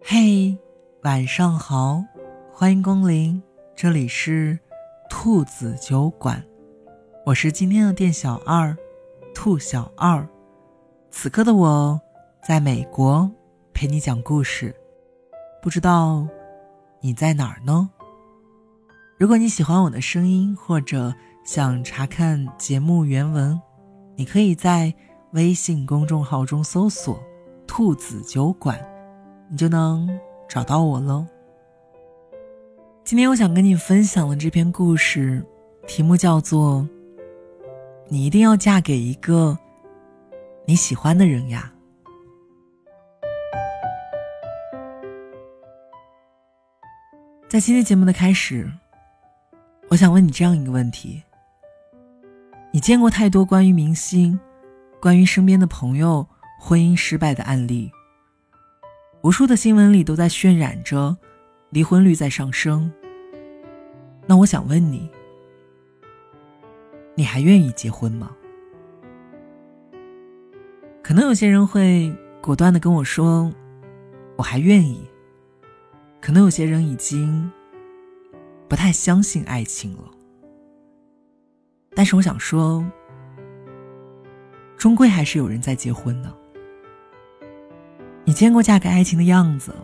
嘿，晚上好，欢迎光临，这里是兔子酒馆，我是今天的店小二，兔小二。此刻的我在美国陪你讲故事，不知道你在哪儿呢？如果你喜欢我的声音，或者想查看节目原文，你可以在微信公众号中搜索“兔子酒馆”，你就能找到我喽。今天我想跟你分享的这篇故事，题目叫做“你一定要嫁给一个你喜欢的人呀”。在今天节目的开始。我想问你这样一个问题：你见过太多关于明星、关于身边的朋友婚姻失败的案例，无数的新闻里都在渲染着离婚率在上升。那我想问你，你还愿意结婚吗？可能有些人会果断的跟我说，我还愿意。可能有些人已经。不太相信爱情了，但是我想说，终归还是有人在结婚呢。你见过嫁给爱情的样子，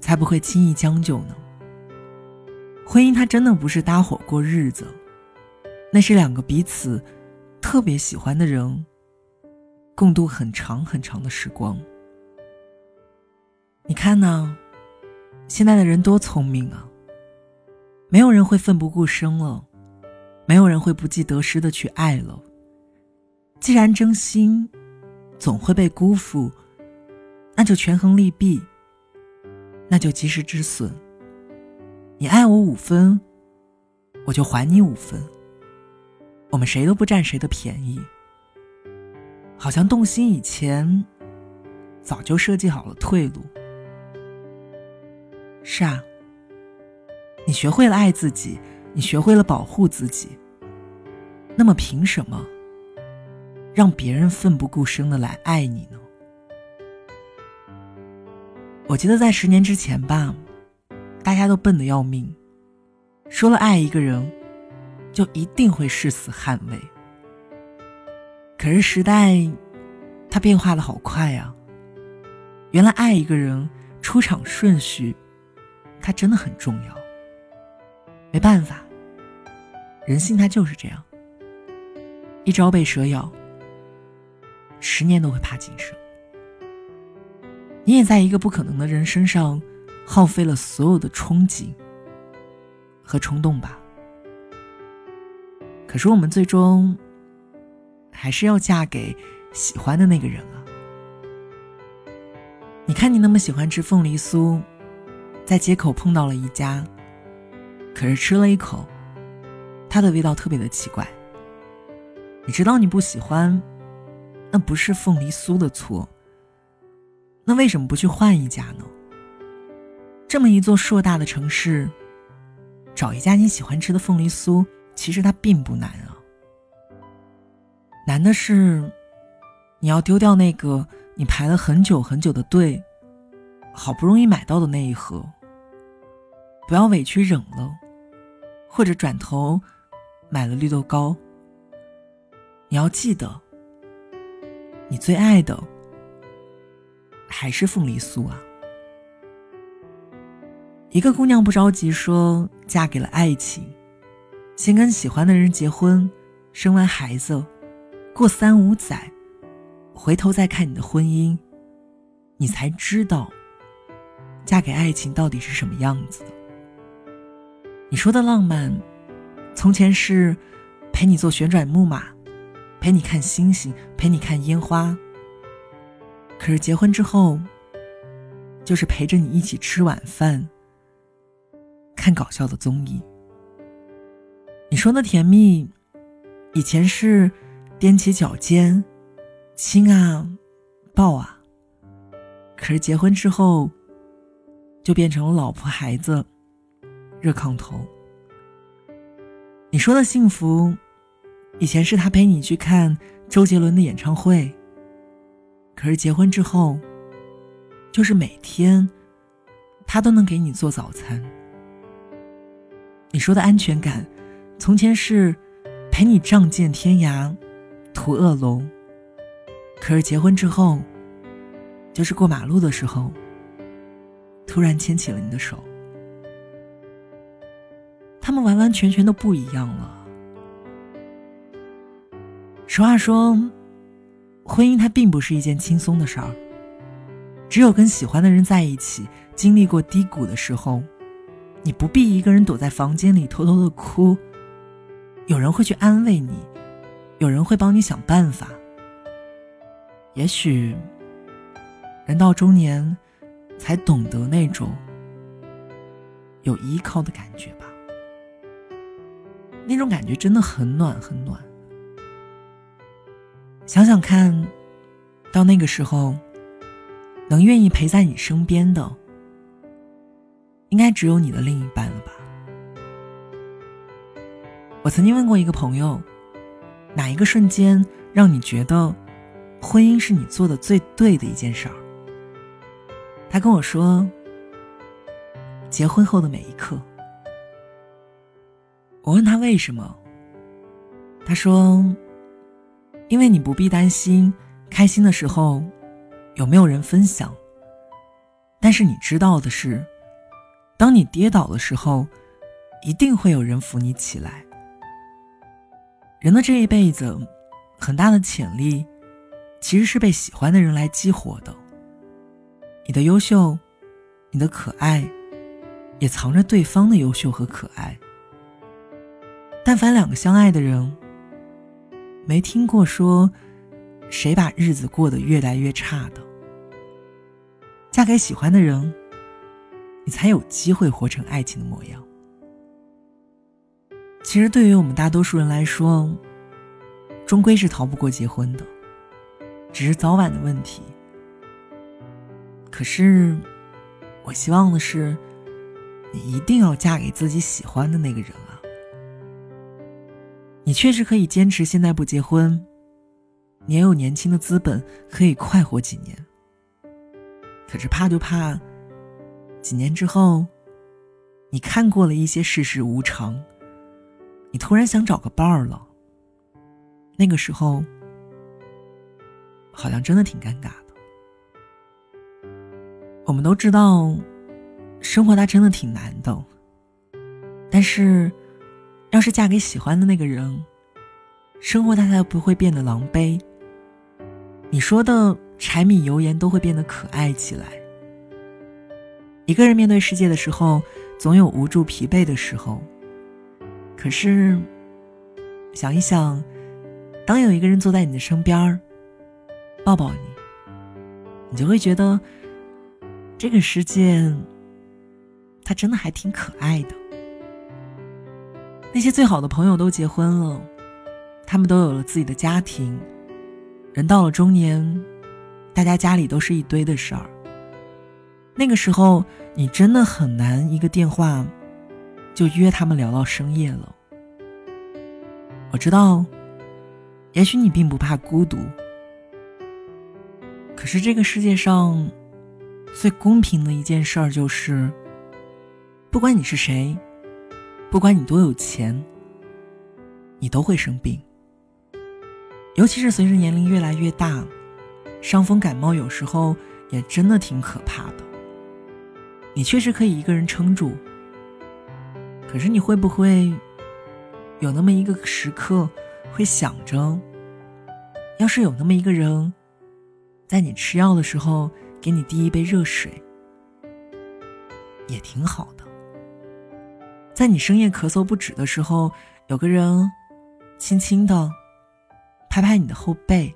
才不会轻易将就呢。婚姻它真的不是搭伙过日子，那是两个彼此特别喜欢的人，共度很长很长的时光。你看呢，现在的人多聪明啊！没有人会奋不顾身了，没有人会不计得失的去爱了。既然真心总会被辜负，那就权衡利弊，那就及时止损。你爱我五分，我就还你五分。我们谁都不占谁的便宜。好像动心以前，早就设计好了退路。是啊。你学会了爱自己，你学会了保护自己。那么凭什么让别人奋不顾身的来爱你呢？我记得在十年之前吧，大家都笨得要命，说了爱一个人，就一定会誓死捍卫。可是时代，它变化的好快啊！原来爱一个人出场顺序，它真的很重要。没办法，人性它就是这样。一朝被蛇咬，十年都会怕井绳。你也在一个不可能的人身上耗费了所有的憧憬和冲动吧？可是我们最终还是要嫁给喜欢的那个人啊！你看，你那么喜欢吃凤梨酥，在街口碰到了一家。可是吃了一口，它的味道特别的奇怪。你知道你不喜欢，那不是凤梨酥的错。那为什么不去换一家呢？这么一座硕大的城市，找一家你喜欢吃的凤梨酥，其实它并不难啊。难的是，你要丢掉那个你排了很久很久的队，好不容易买到的那一盒。不要委屈忍了。或者转头买了绿豆糕，你要记得，你最爱的还是凤梨酥啊！一个姑娘不着急说嫁给了爱情，先跟喜欢的人结婚，生完孩子，过三五载，回头再看你的婚姻，你才知道嫁给爱情到底是什么样子。你说的浪漫，从前是陪你坐旋转木马，陪你看星星，陪你看烟花。可是结婚之后，就是陪着你一起吃晚饭，看搞笑的综艺。你说的甜蜜，以前是踮起脚尖，亲啊，抱啊。可是结婚之后，就变成了老婆孩子。热炕头。你说的幸福，以前是他陪你去看周杰伦的演唱会。可是结婚之后，就是每天他都能给你做早餐。你说的安全感，从前是陪你仗剑天涯，屠恶龙。可是结婚之后，就是过马路的时候，突然牵起了你的手。他们完完全全都不一样了。实话说，婚姻它并不是一件轻松的事儿。只有跟喜欢的人在一起，经历过低谷的时候，你不必一个人躲在房间里偷偷的哭。有人会去安慰你，有人会帮你想办法。也许，人到中年，才懂得那种有依靠的感觉吧。那种感觉真的很暖，很暖。想想看，到那个时候。能愿意陪在你身边的，应该只有你的另一半了吧？我曾经问过一个朋友，哪一个瞬间让你觉得婚姻是你做的最对的一件事儿？他跟我说，结婚后的每一刻。我问他为什么，他说，因为你不必担心开心的时候。有没有人分享？但是你知道的是，当你跌倒的时候，一定会有人扶你起来。人的这一辈子，很大的潜力，其实是被喜欢的人来激活的。你的优秀，你的可爱，也藏着对方的优秀和可爱。但凡两个相爱的人，没听过说，谁把日子过得越来越差的。嫁给喜欢的人，你才有机会活成爱情的模样。其实，对于我们大多数人来说，终归是逃不过结婚的，只是早晚的问题。可是，我希望的是，你一定要嫁给自己喜欢的那个人！你确实可以坚持现在不结婚，你也有年轻的资本可以快活几年。可是怕就怕，几年之后，你看过了一些世事无常，你突然想找个伴儿了。那个时候，好像真的挺尴尬的。我们都知道，生活它真的挺难的。但是，要是嫁给喜欢的那个人，生活它才不会变得狼狈。你说的。柴米油盐都会变得可爱起来。一个人面对世界的时候，总有无助、疲惫的时候。可是，想一想，当有一个人坐在你的身边儿抱抱你，你就会觉得这个世界，它真的还挺可爱的。那些最好的朋友都结婚了，他们都有了自己的家庭，人到了中年。大家家里都是一堆的事儿。那个时候，你真的很难一个电话就约他们聊到深夜了。我知道，也许你并不怕孤独，可是这个世界上最公平的一件事儿就是，不管你是谁，不管你多有钱，你都会生病。尤其是随着年龄越来越大。伤风感冒有时候也真的挺可怕的。你确实可以一个人撑住，可是你会不会有那么一个时刻，会想着，要是有那么一个人，在你吃药的时候给你递一杯热水，也挺好的。在你深夜咳嗽不止的时候，有个人轻轻的拍拍你的后背。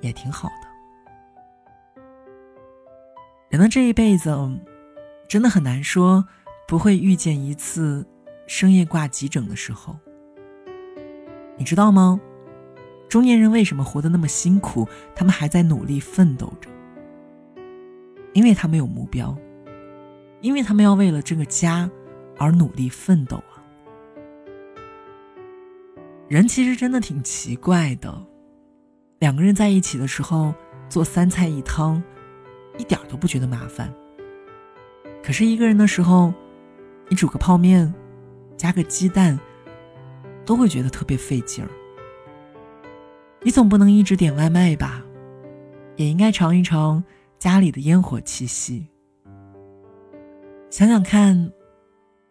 也挺好的。人的这一辈子，真的很难说不会遇见一次深夜挂急诊的时候。你知道吗？中年人为什么活得那么辛苦？他们还在努力奋斗着，因为他们有目标，因为他们要为了这个家而努力奋斗啊。人其实真的挺奇怪的。两个人在一起的时候，做三菜一汤，一点都不觉得麻烦。可是一个人的时候，你煮个泡面，加个鸡蛋，都会觉得特别费劲儿。你总不能一直点外卖吧？也应该尝一尝家里的烟火气息。想想看，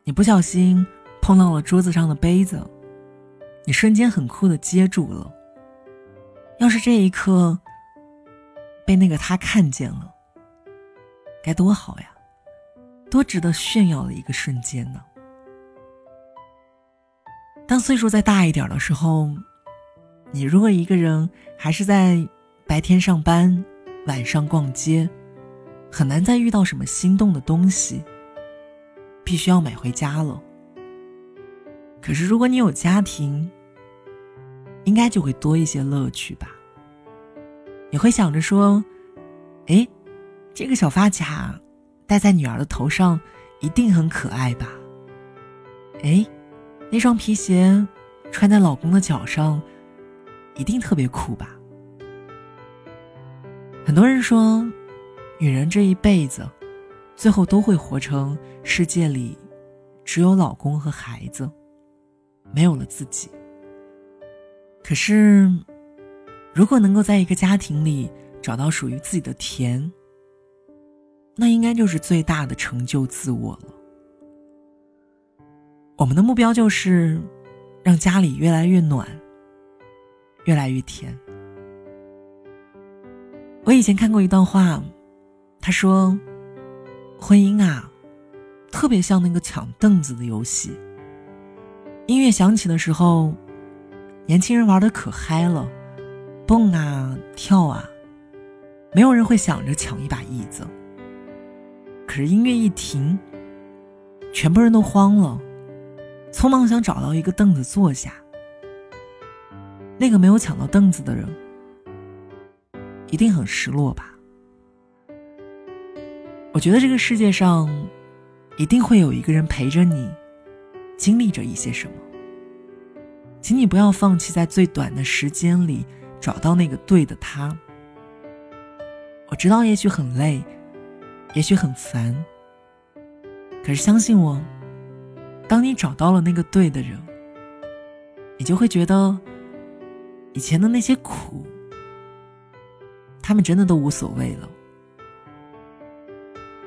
你不小心碰到了桌子上的杯子，你瞬间很酷的接住了。要是这一刻被那个他看见了，该多好呀！多值得炫耀的一个瞬间呢。当岁数再大一点的时候，你如果一个人还是在白天上班，晚上逛街，很难再遇到什么心动的东西，必须要买回家了。可是如果你有家庭，应该就会多一些乐趣吧。你会想着说：“哎，这个小发卡戴在女儿的头上，一定很可爱吧？哎，那双皮鞋穿在老公的脚上，一定特别酷吧？”很多人说，女人这一辈子，最后都会活成世界里只有老公和孩子，没有了自己。可是，如果能够在一个家庭里找到属于自己的甜，那应该就是最大的成就自我了。我们的目标就是让家里越来越暖，越来越甜。我以前看过一段话，他说：“婚姻啊，特别像那个抢凳子的游戏。音乐响起的时候。”年轻人玩的可嗨了，蹦啊跳啊，没有人会想着抢一把椅子。可是音乐一停，全部人都慌了，匆忙想找到一个凳子坐下。那个没有抢到凳子的人，一定很失落吧？我觉得这个世界上，一定会有一个人陪着你，经历着一些什么。请你不要放弃，在最短的时间里找到那个对的他。我知道，也许很累，也许很烦，可是相信我，当你找到了那个对的人，你就会觉得以前的那些苦，他们真的都无所谓了。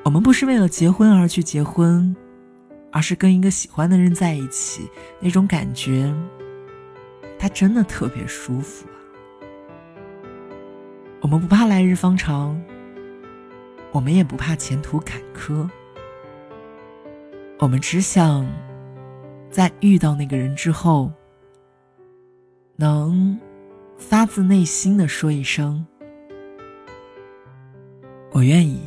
我们不是为了结婚而去结婚，而是跟一个喜欢的人在一起，那种感觉。他真的特别舒服啊！我们不怕来日方长，我们也不怕前途坎坷，我们只想在遇到那个人之后，能发自内心的说一声“我愿意”。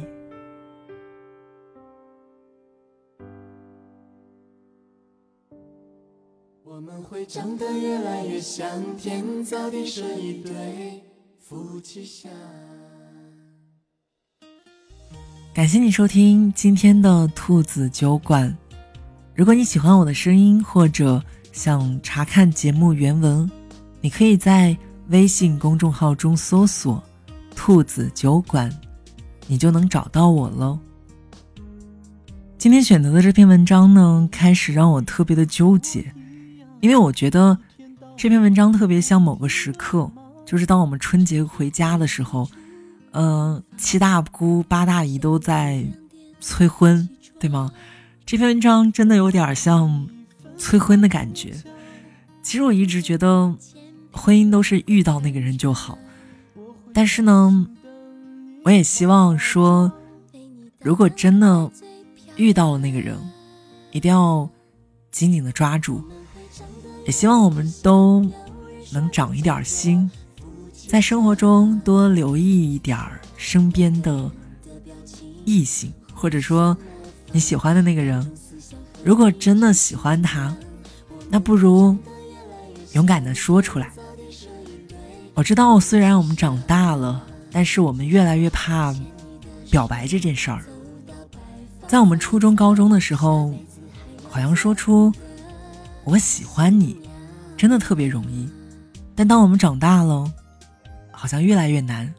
长得越来越像天造地设一对夫妻相。感谢你收听今天的兔子酒馆。如果你喜欢我的声音，或者想查看节目原文，你可以在微信公众号中搜索“兔子酒馆”，你就能找到我喽。今天选择的这篇文章呢，开始让我特别的纠结。因为我觉得这篇文章特别像某个时刻，就是当我们春节回家的时候，嗯，七大姑八大姨都在催婚，对吗？这篇文章真的有点像催婚的感觉。其实我一直觉得，婚姻都是遇到那个人就好，但是呢，我也希望说，如果真的遇到了那个人，一定要紧紧的抓住。也希望我们都能长一点心，在生活中多留意一点身边的异性，或者说你喜欢的那个人。如果真的喜欢他，那不如勇敢的说出来。我知道，虽然我们长大了，但是我们越来越怕表白这件事儿。在我们初中、高中的时候，好像说出。我喜欢你，真的特别容易，但当我们长大了，好像越来越难。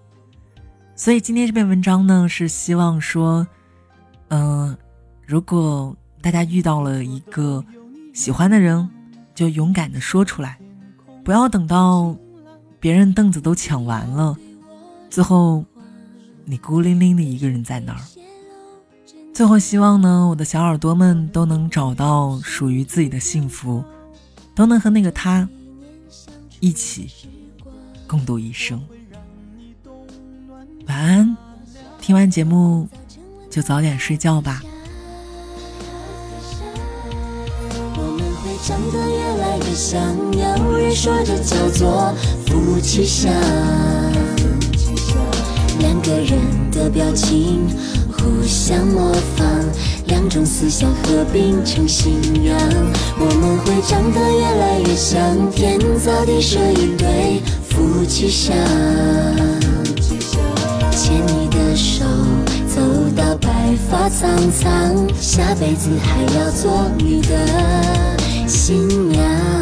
所以今天这篇文章呢，是希望说，嗯，如果大家遇到了一个喜欢的人，就勇敢的说出来，不要等到别人凳子都抢完了，最后你孤零零的一个人在那儿。最后，希望呢，我的小耳朵们都能找到属于自己的幸福，都能和那个他一起共度一生。晚安，听完节目就早点睡觉吧。长得越来越像，有人说这叫做夫妻相。两个人的表情互相模仿，两种思想合并成信仰。我们会长得越来越像，天造地设一对夫妻相。牵你的手，走到白发苍苍，下辈子还要做你的新娘。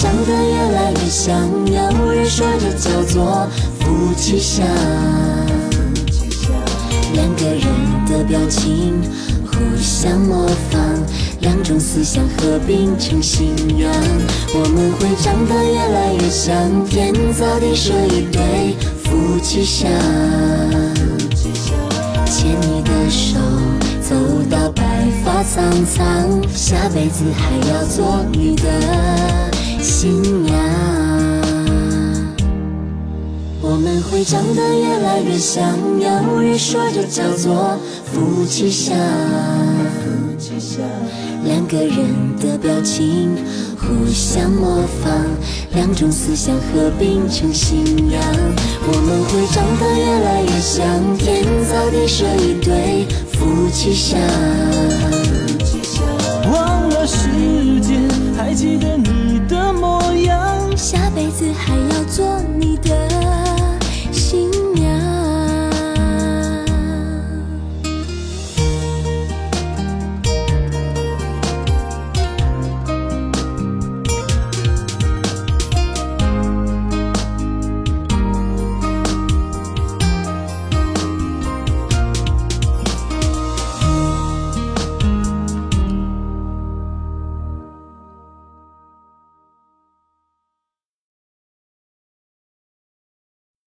长得越来越像，有人说这叫做夫妻相。两个人的表情互相模仿，两种思想合并成信仰。我们会长得越来越像，天造地设一对夫妻相。牵你的手，走到白发苍苍，下辈子还要做你的新娘。我们会长得越来越像，有人说这叫做夫妻相。两个人的表情互相模仿，两种思想合并成信仰。我们会长得越来越像，天造地设一对夫妻相。忘了时间，还记得你。